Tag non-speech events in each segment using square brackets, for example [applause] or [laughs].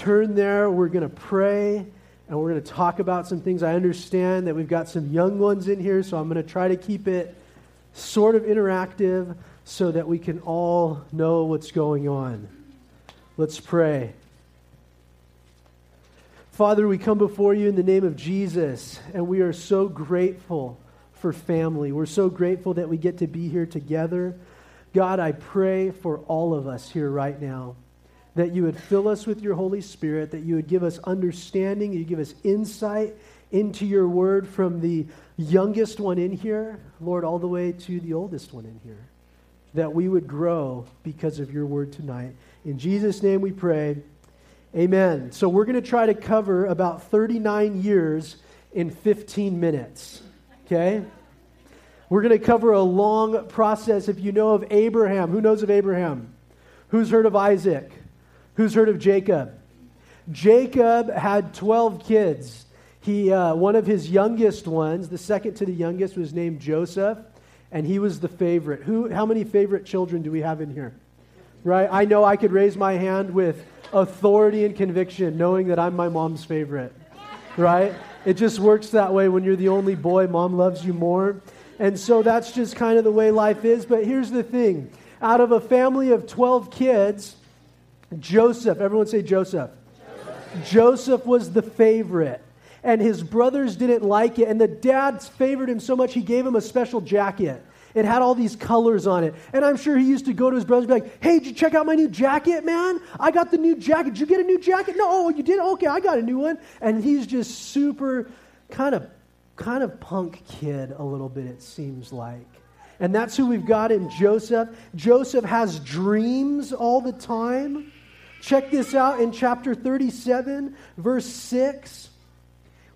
turn there. We're going to pray and we're going to talk about some things. I understand that we've got some young ones in here, so I'm going to try to keep it sort of interactive so that we can all know what's going on. Let's pray. Father, we come before you in the name of Jesus, and we are so grateful for family. We're so grateful that we get to be here together. God, I pray for all of us here right now that you would fill us with your Holy Spirit, that you would give us understanding, you give us insight into your word from the youngest one in here, Lord, all the way to the oldest one in here. That we would grow because of your word tonight. In Jesus' name we pray. Amen. So we're going to try to cover about 39 years in 15 minutes. Okay? We're going to cover a long process. If you know of Abraham, who knows of Abraham? Who's heard of Isaac? Who's heard of Jacob? Jacob had 12 kids. He, uh, one of his youngest ones, the second to the youngest, was named Joseph, and he was the favorite. Who, how many favorite children do we have in here? Right? I know I could raise my hand with authority and conviction, knowing that I'm my mom's favorite. Right? It just works that way when you're the only boy, mom loves you more. And so that's just kind of the way life is. But here's the thing out of a family of 12 kids, Joseph, everyone say Joseph. Joseph. Joseph was the favorite. And his brothers didn't like it. And the dads favored him so much, he gave him a special jacket. It had all these colors on it. And I'm sure he used to go to his brothers and be like, hey, did you check out my new jacket, man? I got the new jacket. Did you get a new jacket? No, oh, you did? Okay, I got a new one. And he's just super kind of kind of punk kid a little bit, it seems like. And that's who we've got in Joseph. Joseph has dreams all the time. Check this out in chapter 37, verse 6.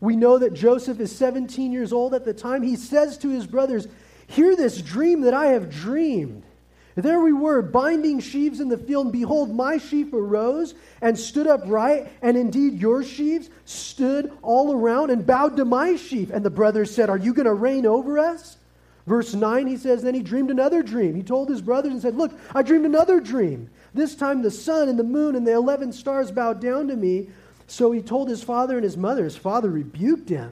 We know that Joseph is 17 years old at the time. He says to his brothers, Hear this dream that I have dreamed. There we were, binding sheaves in the field, and behold, my sheaf arose and stood upright, and indeed your sheaves stood all around and bowed to my sheaf. And the brothers said, Are you going to reign over us? Verse 9, he says, Then he dreamed another dream. He told his brothers and said, Look, I dreamed another dream. This time the sun and the moon and the 11 stars bowed down to me. So he told his father and his mother. His father rebuked him.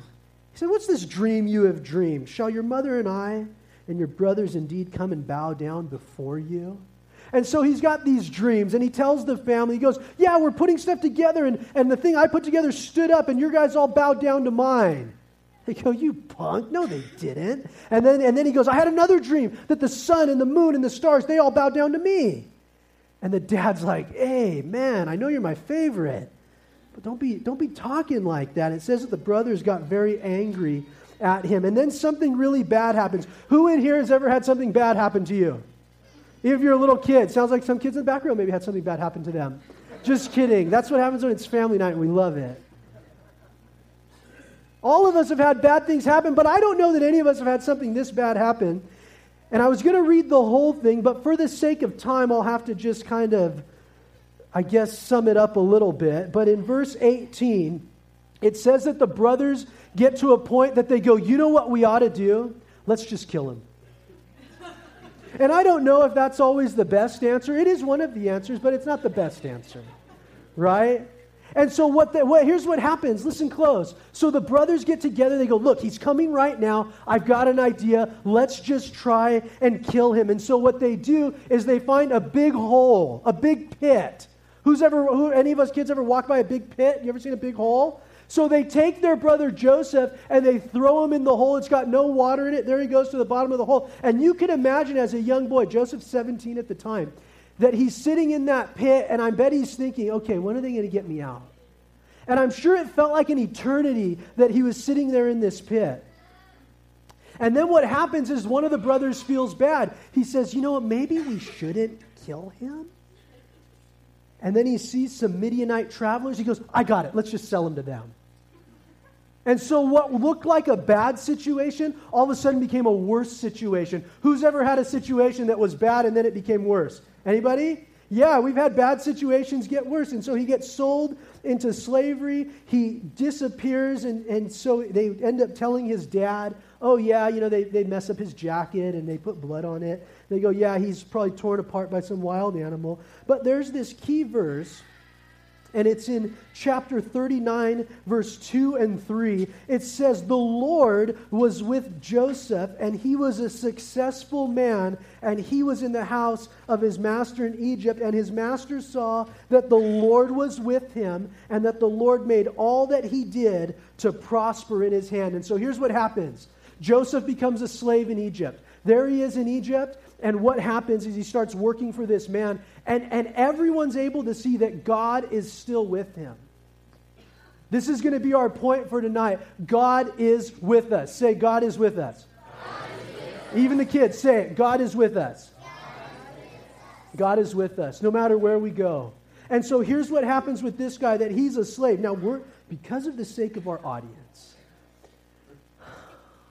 He said, What's this dream you have dreamed? Shall your mother and I and your brothers indeed come and bow down before you? And so he's got these dreams, and he tells the family, he goes, Yeah, we're putting stuff together, and, and the thing I put together stood up, and your guys all bowed down to mine. They go, You punk. No, they didn't. And then, and then he goes, I had another dream that the sun and the moon and the stars, they all bowed down to me. And the dad's like, Hey, man, I know you're my favorite, but don't be, don't be talking like that. It says that the brothers got very angry at him. And then something really bad happens. Who in here has ever had something bad happen to you? If you're a little kid, sounds like some kids in the back row maybe had something bad happen to them. Just kidding. That's what happens when it's family night and we love it. All of us have had bad things happen, but I don't know that any of us have had something this bad happen. And I was going to read the whole thing, but for the sake of time, I'll have to just kind of, I guess, sum it up a little bit. But in verse 18, it says that the brothers get to a point that they go, you know what we ought to do? Let's just kill him. And I don't know if that's always the best answer. It is one of the answers, but it's not the best answer. Right? And so what, the, what here's what happens. Listen close. So the brothers get together. They go, "Look, he's coming right now. I've got an idea. Let's just try and kill him." And so what they do is they find a big hole, a big pit. Who's ever who, any of us kids ever walked by a big pit? You ever seen a big hole? So they take their brother Joseph and they throw him in the hole. It's got no water in it. There he goes to the bottom of the hole. And you can imagine as a young boy, Joseph's 17 at the time, that he's sitting in that pit and I bet he's thinking, okay, when are they going to get me out? And I'm sure it felt like an eternity that he was sitting there in this pit. And then what happens is one of the brothers feels bad. He says, you know what, maybe we shouldn't kill him? And then he sees some Midianite travelers. He goes, I got it. Let's just sell him to them. And so, what looked like a bad situation all of a sudden became a worse situation. Who's ever had a situation that was bad and then it became worse? Anybody? Yeah, we've had bad situations get worse. And so he gets sold into slavery. He disappears. And, and so they end up telling his dad, oh, yeah, you know, they, they mess up his jacket and they put blood on it. They go, yeah, he's probably torn apart by some wild animal. But there's this key verse and it's in chapter 39, verse 2 and 3. It says, The Lord was with Joseph, and he was a successful man, and he was in the house of his master in Egypt. And his master saw that the Lord was with him, and that the Lord made all that he did to prosper in his hand. And so here's what happens Joseph becomes a slave in Egypt. There he is in Egypt, and what happens is he starts working for this man, and, and everyone's able to see that God is still with him. This is going to be our point for tonight. God is with us. Say, God is with us. Even the kids, say it. God is with us. God is with us, no matter where we go. And so here's what happens with this guy that he's a slave. Now, we're, because of the sake of our audience,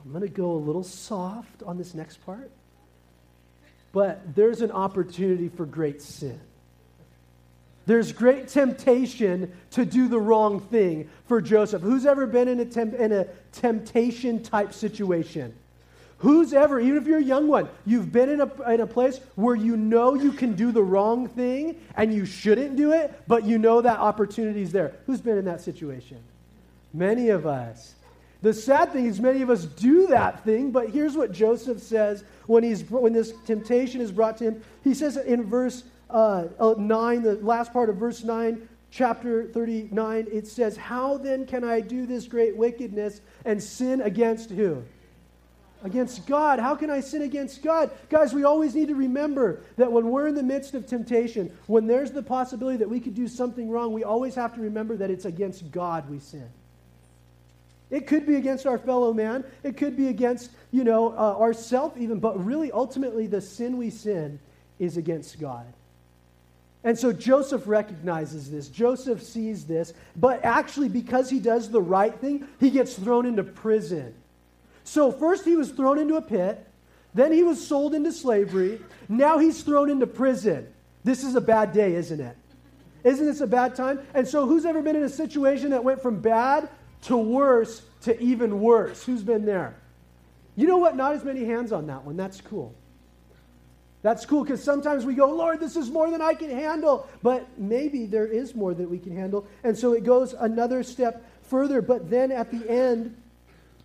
I'm going to go a little soft on this next part. But there's an opportunity for great sin. There's great temptation to do the wrong thing for Joseph. Who's ever been in a, temp- in a temptation type situation? Who's ever, even if you're a young one, you've been in a, in a place where you know you can do the wrong thing and you shouldn't do it, but you know that opportunity is there. Who's been in that situation? Many of us. The sad thing is, many of us do that thing, but here's what Joseph says when, he's, when this temptation is brought to him. He says in verse uh, uh 9, the last part of verse 9, chapter 39, it says, How then can I do this great wickedness and sin against who? Against God. How can I sin against God? Guys, we always need to remember that when we're in the midst of temptation, when there's the possibility that we could do something wrong, we always have to remember that it's against God we sin. It could be against our fellow man. It could be against, you know, uh, ourself even. But really, ultimately, the sin we sin is against God. And so Joseph recognizes this. Joseph sees this. But actually, because he does the right thing, he gets thrown into prison. So first he was thrown into a pit. Then he was sold into slavery. Now he's thrown into prison. This is a bad day, isn't it? Isn't this a bad time? And so, who's ever been in a situation that went from bad to worse to even worse. Who's been there? You know what? Not as many hands on that one. That's cool. That's cool because sometimes we go, Lord, this is more than I can handle. But maybe there is more that we can handle. And so it goes another step further. But then at the end,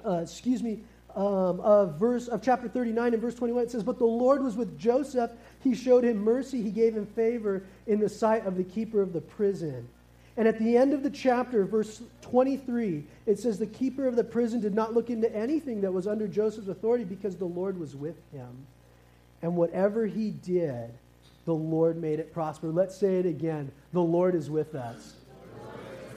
uh, excuse me, um, of verse of chapter 39 and verse 21, it says, But the Lord was with Joseph. He showed him mercy. He gave him favor in the sight of the keeper of the prison. And at the end of the chapter, verse 23, it says, The keeper of the prison did not look into anything that was under Joseph's authority because the Lord was with him. And whatever he did, the Lord made it prosper. Let's say it again the Lord is with us.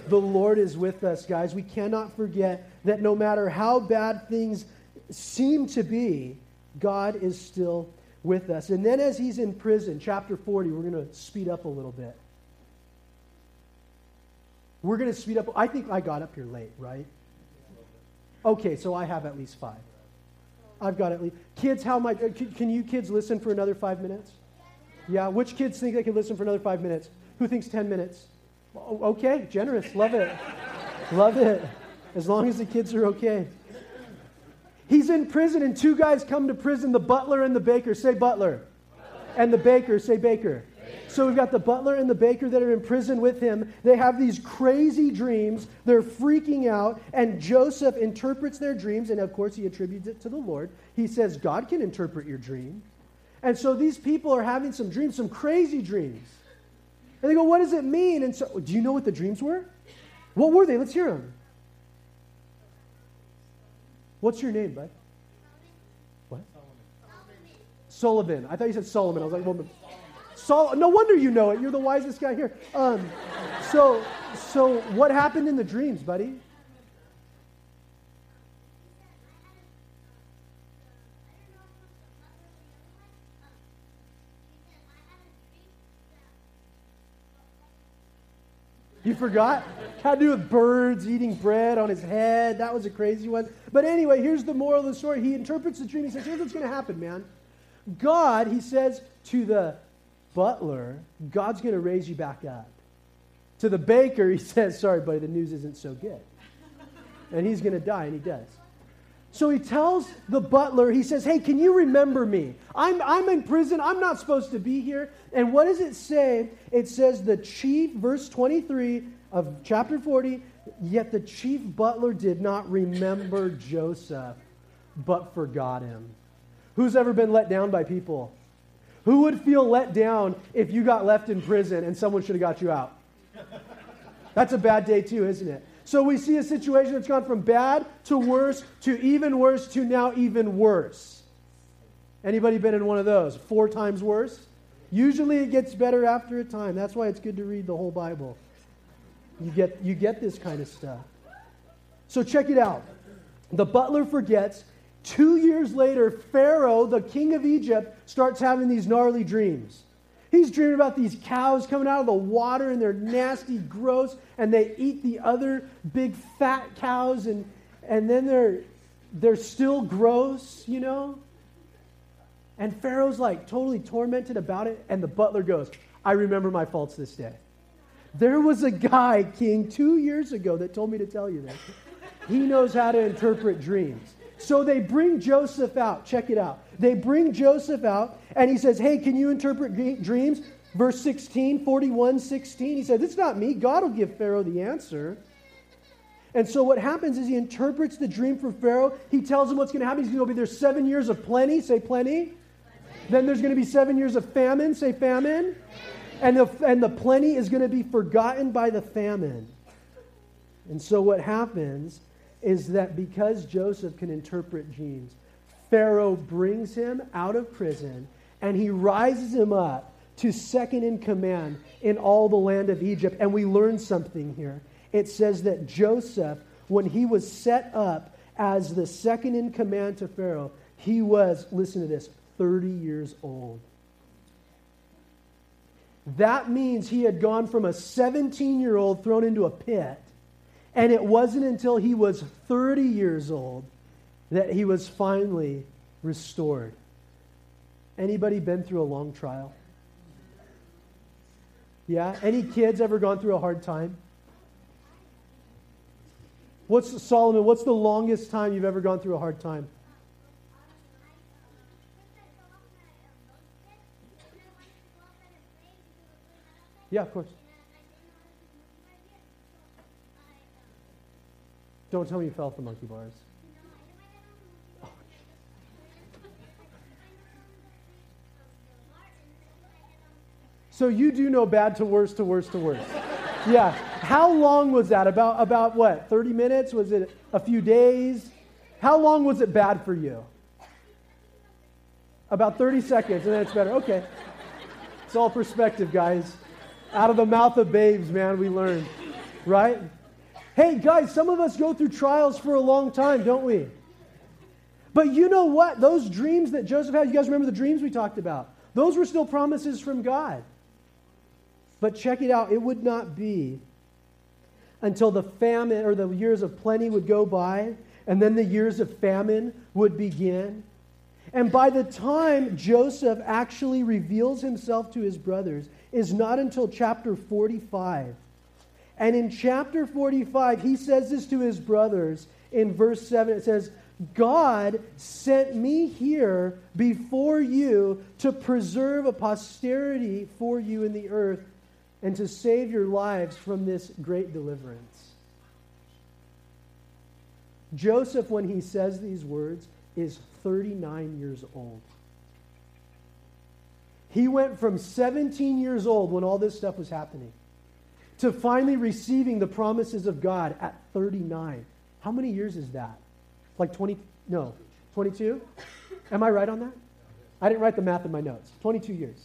The Lord is with us, guys. We cannot forget that no matter how bad things seem to be, God is still with us. And then as he's in prison, chapter 40, we're going to speed up a little bit. We're going to speed up. I think I got up here late, right? Okay, so I have at least five. I've got at least. Kids, how much? Uh, can you kids listen for another five minutes? Yeah, which kids think they can listen for another five minutes? Who thinks 10 minutes? Okay, generous. Love it. Love it. As long as the kids are okay. He's in prison, and two guys come to prison the butler and the baker. Say butler. And the baker. Say baker. So we've got the butler and the baker that are in prison with him. They have these crazy dreams. They're freaking out. And Joseph interprets their dreams. And of course, he attributes it to the Lord. He says, God can interpret your dream. And so these people are having some dreams, some crazy dreams. And they go, What does it mean? And so, do you know what the dreams were? What were they? Let's hear them. What's your name, bud? What? Solomon. Sullivan. I thought you said Solomon. I was like, well, Sol- no wonder you know it. You're the wisest guy here. Um, so, so what happened in the dreams, buddy? You forgot? Had to do with birds eating bread on his head. That was a crazy one. But anyway, here's the moral of the story. He interprets the dream. He says, Here's what's going to happen, man. God, he says to the butler, God's going to raise you back up. To the baker, he [laughs] says, Sorry, buddy, the news isn't so good. And he's going to die, and he does. So he tells the butler, he says, Hey, can you remember me? I'm, I'm in prison. I'm not supposed to be here. And what does it say? It says, The chief, verse 23 of chapter 40, yet the chief butler did not remember Joseph, but forgot him. Who's ever been let down by people? Who would feel let down if you got left in prison and someone should have got you out? That's a bad day, too, isn't it? So we see a situation that's gone from bad to worse to even worse to now even worse. Anybody been in one of those? Four times worse? Usually it gets better after a time. That's why it's good to read the whole Bible. You get, you get this kind of stuff. So check it out. The butler forgets. Two years later, Pharaoh, the king of Egypt, starts having these gnarly dreams. He's dreaming about these cows coming out of the water and they're nasty, gross, and they eat the other big fat cows and, and then they're, they're still gross, you know? And Pharaoh's like totally tormented about it, and the butler goes, I remember my faults this day. There was a guy, King, two years ago that told me to tell you this. He knows how to interpret dreams. So they bring Joseph out. Check it out. They bring Joseph out, and he says, Hey, can you interpret dreams? Verse 16, 41, 16. He said, It's not me. God will give Pharaoh the answer. And so what happens is he interprets the dream for Pharaoh. He tells him what's going to happen. He's going to be there seven years of plenty. Say plenty. plenty. Then there's going to be seven years of famine. Say famine. And the, and the plenty is going to be forgotten by the famine. And so what happens is that because Joseph can interpret dreams, Pharaoh brings him out of prison and he rises him up to second in command in all the land of Egypt. And we learn something here. It says that Joseph, when he was set up as the second in command to Pharaoh, he was, listen to this, 30 years old. That means he had gone from a 17 year old thrown into a pit and it wasn't until he was 30 years old that he was finally restored. Anybody been through a long trial? Yeah? Any kids ever gone through a hard time? What's Solomon, what's the longest time you've ever gone through a hard time? Yeah, of course. Don't tell me you fell off the monkey bars. So you do know bad to worse to worse to worse. yeah. How long was that? About about what? 30 minutes? Was it a few days? How long was it bad for you? About 30 seconds, and then it's better. Okay. It's all perspective, guys. Out of the mouth of babes, man, we learn. Right? Hey, guys, some of us go through trials for a long time, don't we? But you know what? Those dreams that Joseph had, you guys remember the dreams we talked about? Those were still promises from God. But check it out, it would not be until the famine or the years of plenty would go by, and then the years of famine would begin. And by the time Joseph actually reveals himself to his brothers, is not until chapter 45. And in chapter 45, he says this to his brothers. In verse 7, it says, God sent me here before you to preserve a posterity for you in the earth and to save your lives from this great deliverance. Joseph, when he says these words, is 39 years old. He went from 17 years old when all this stuff was happening to finally receiving the promises of God at 39. How many years is that? Like 20, no, 22? Am I right on that? I didn't write the math in my notes. 22 years.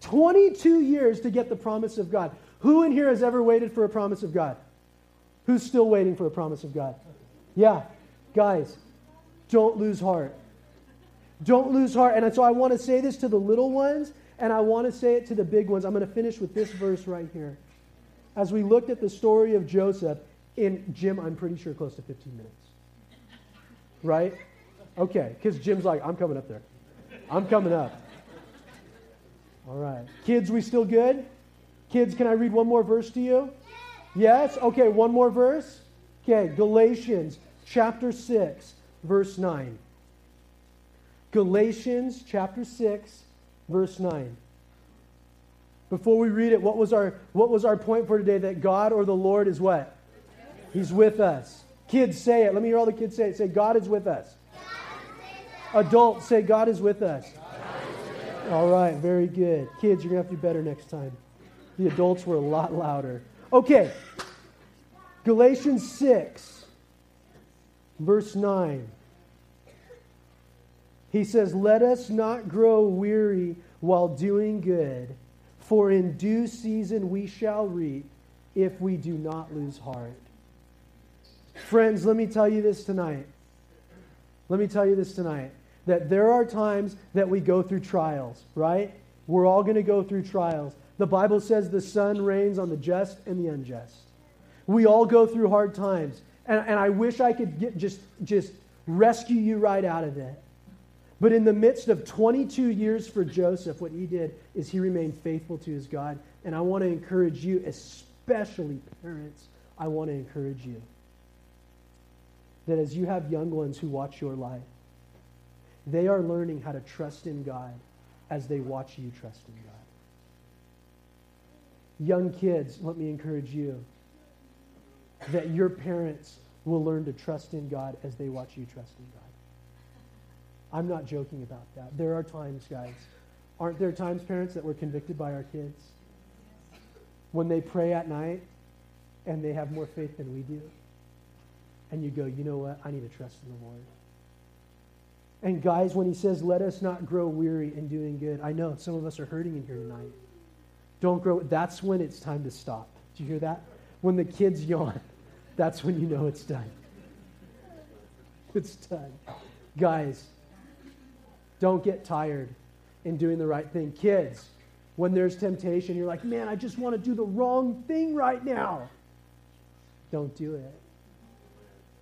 22 years to get the promise of God. Who in here has ever waited for a promise of God? Who's still waiting for a promise of God? Yeah, guys, don't lose heart. Don't lose heart. And so I want to say this to the little ones, and I want to say it to the big ones. I'm going to finish with this verse right here as we looked at the story of Joseph in Jim, I'm pretty sure close to 15 minutes. Right? Okay, because Jim's like, I'm coming up there. I'm coming up. All right. Kids, we still good? Kids, can I read one more verse to you? Yes? Okay, one more verse. Okay, Galatians chapter 6, verse 9. Galatians chapter 6, verse 9. Before we read it, what was our, what was our point for today? That God or the Lord is what? He's with us. Kids, say it. Let me hear all the kids say it. Say, God is with us. Adults, say, God is with us. All right, very good. Kids, you're going to have to do better next time. The adults were a lot louder. Okay, Galatians 6, verse 9. He says, Let us not grow weary while doing good, for in due season we shall reap if we do not lose heart. Friends, let me tell you this tonight. Let me tell you this tonight that there are times that we go through trials, right? We're all going to go through trials. The Bible says the sun rains on the just and the unjust. We all go through hard times. And, and I wish I could get, just, just rescue you right out of it. But in the midst of 22 years for Joseph, what he did is he remained faithful to his God. And I want to encourage you, especially parents, I want to encourage you that as you have young ones who watch your life, they are learning how to trust in God as they watch you trust in God. Young kids, let me encourage you that your parents will learn to trust in God as they watch you trust in God. I'm not joking about that. There are times, guys. Aren't there times, parents, that we're convicted by our kids? When they pray at night and they have more faith than we do. And you go, you know what? I need to trust in the Lord. And guys, when he says, let us not grow weary in doing good, I know some of us are hurting in here tonight. Don't grow. That's when it's time to stop. Do you hear that? When the kids yawn, that's when you know it's done. It's done. Guys, don't get tired in doing the right thing. Kids, when there's temptation, you're like, man, I just want to do the wrong thing right now. Don't do it.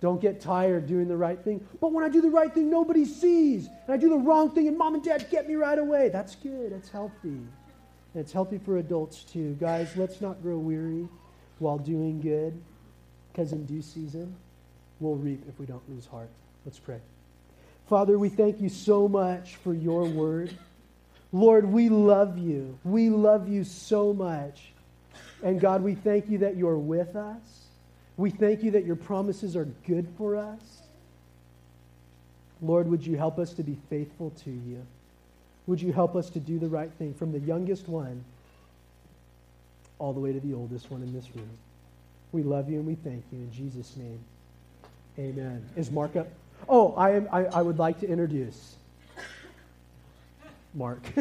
Don't get tired doing the right thing. But when I do the right thing, nobody sees. And I do the wrong thing, and mom and dad get me right away. That's good. That's healthy. And it's healthy for adults too. Guys, let's not grow weary while doing good, because in due season, we'll reap if we don't lose heart. Let's pray. Father, we thank you so much for your word. Lord, we love you. We love you so much. And God, we thank you that you're with us. We thank you that your promises are good for us. Lord, would you help us to be faithful to you? Would you help us to do the right thing from the youngest one all the way to the oldest one in this room? We love you and we thank you in Jesus' name. Amen. Is Mark up? Oh, I, am, I, I would like to introduce Mark. [laughs]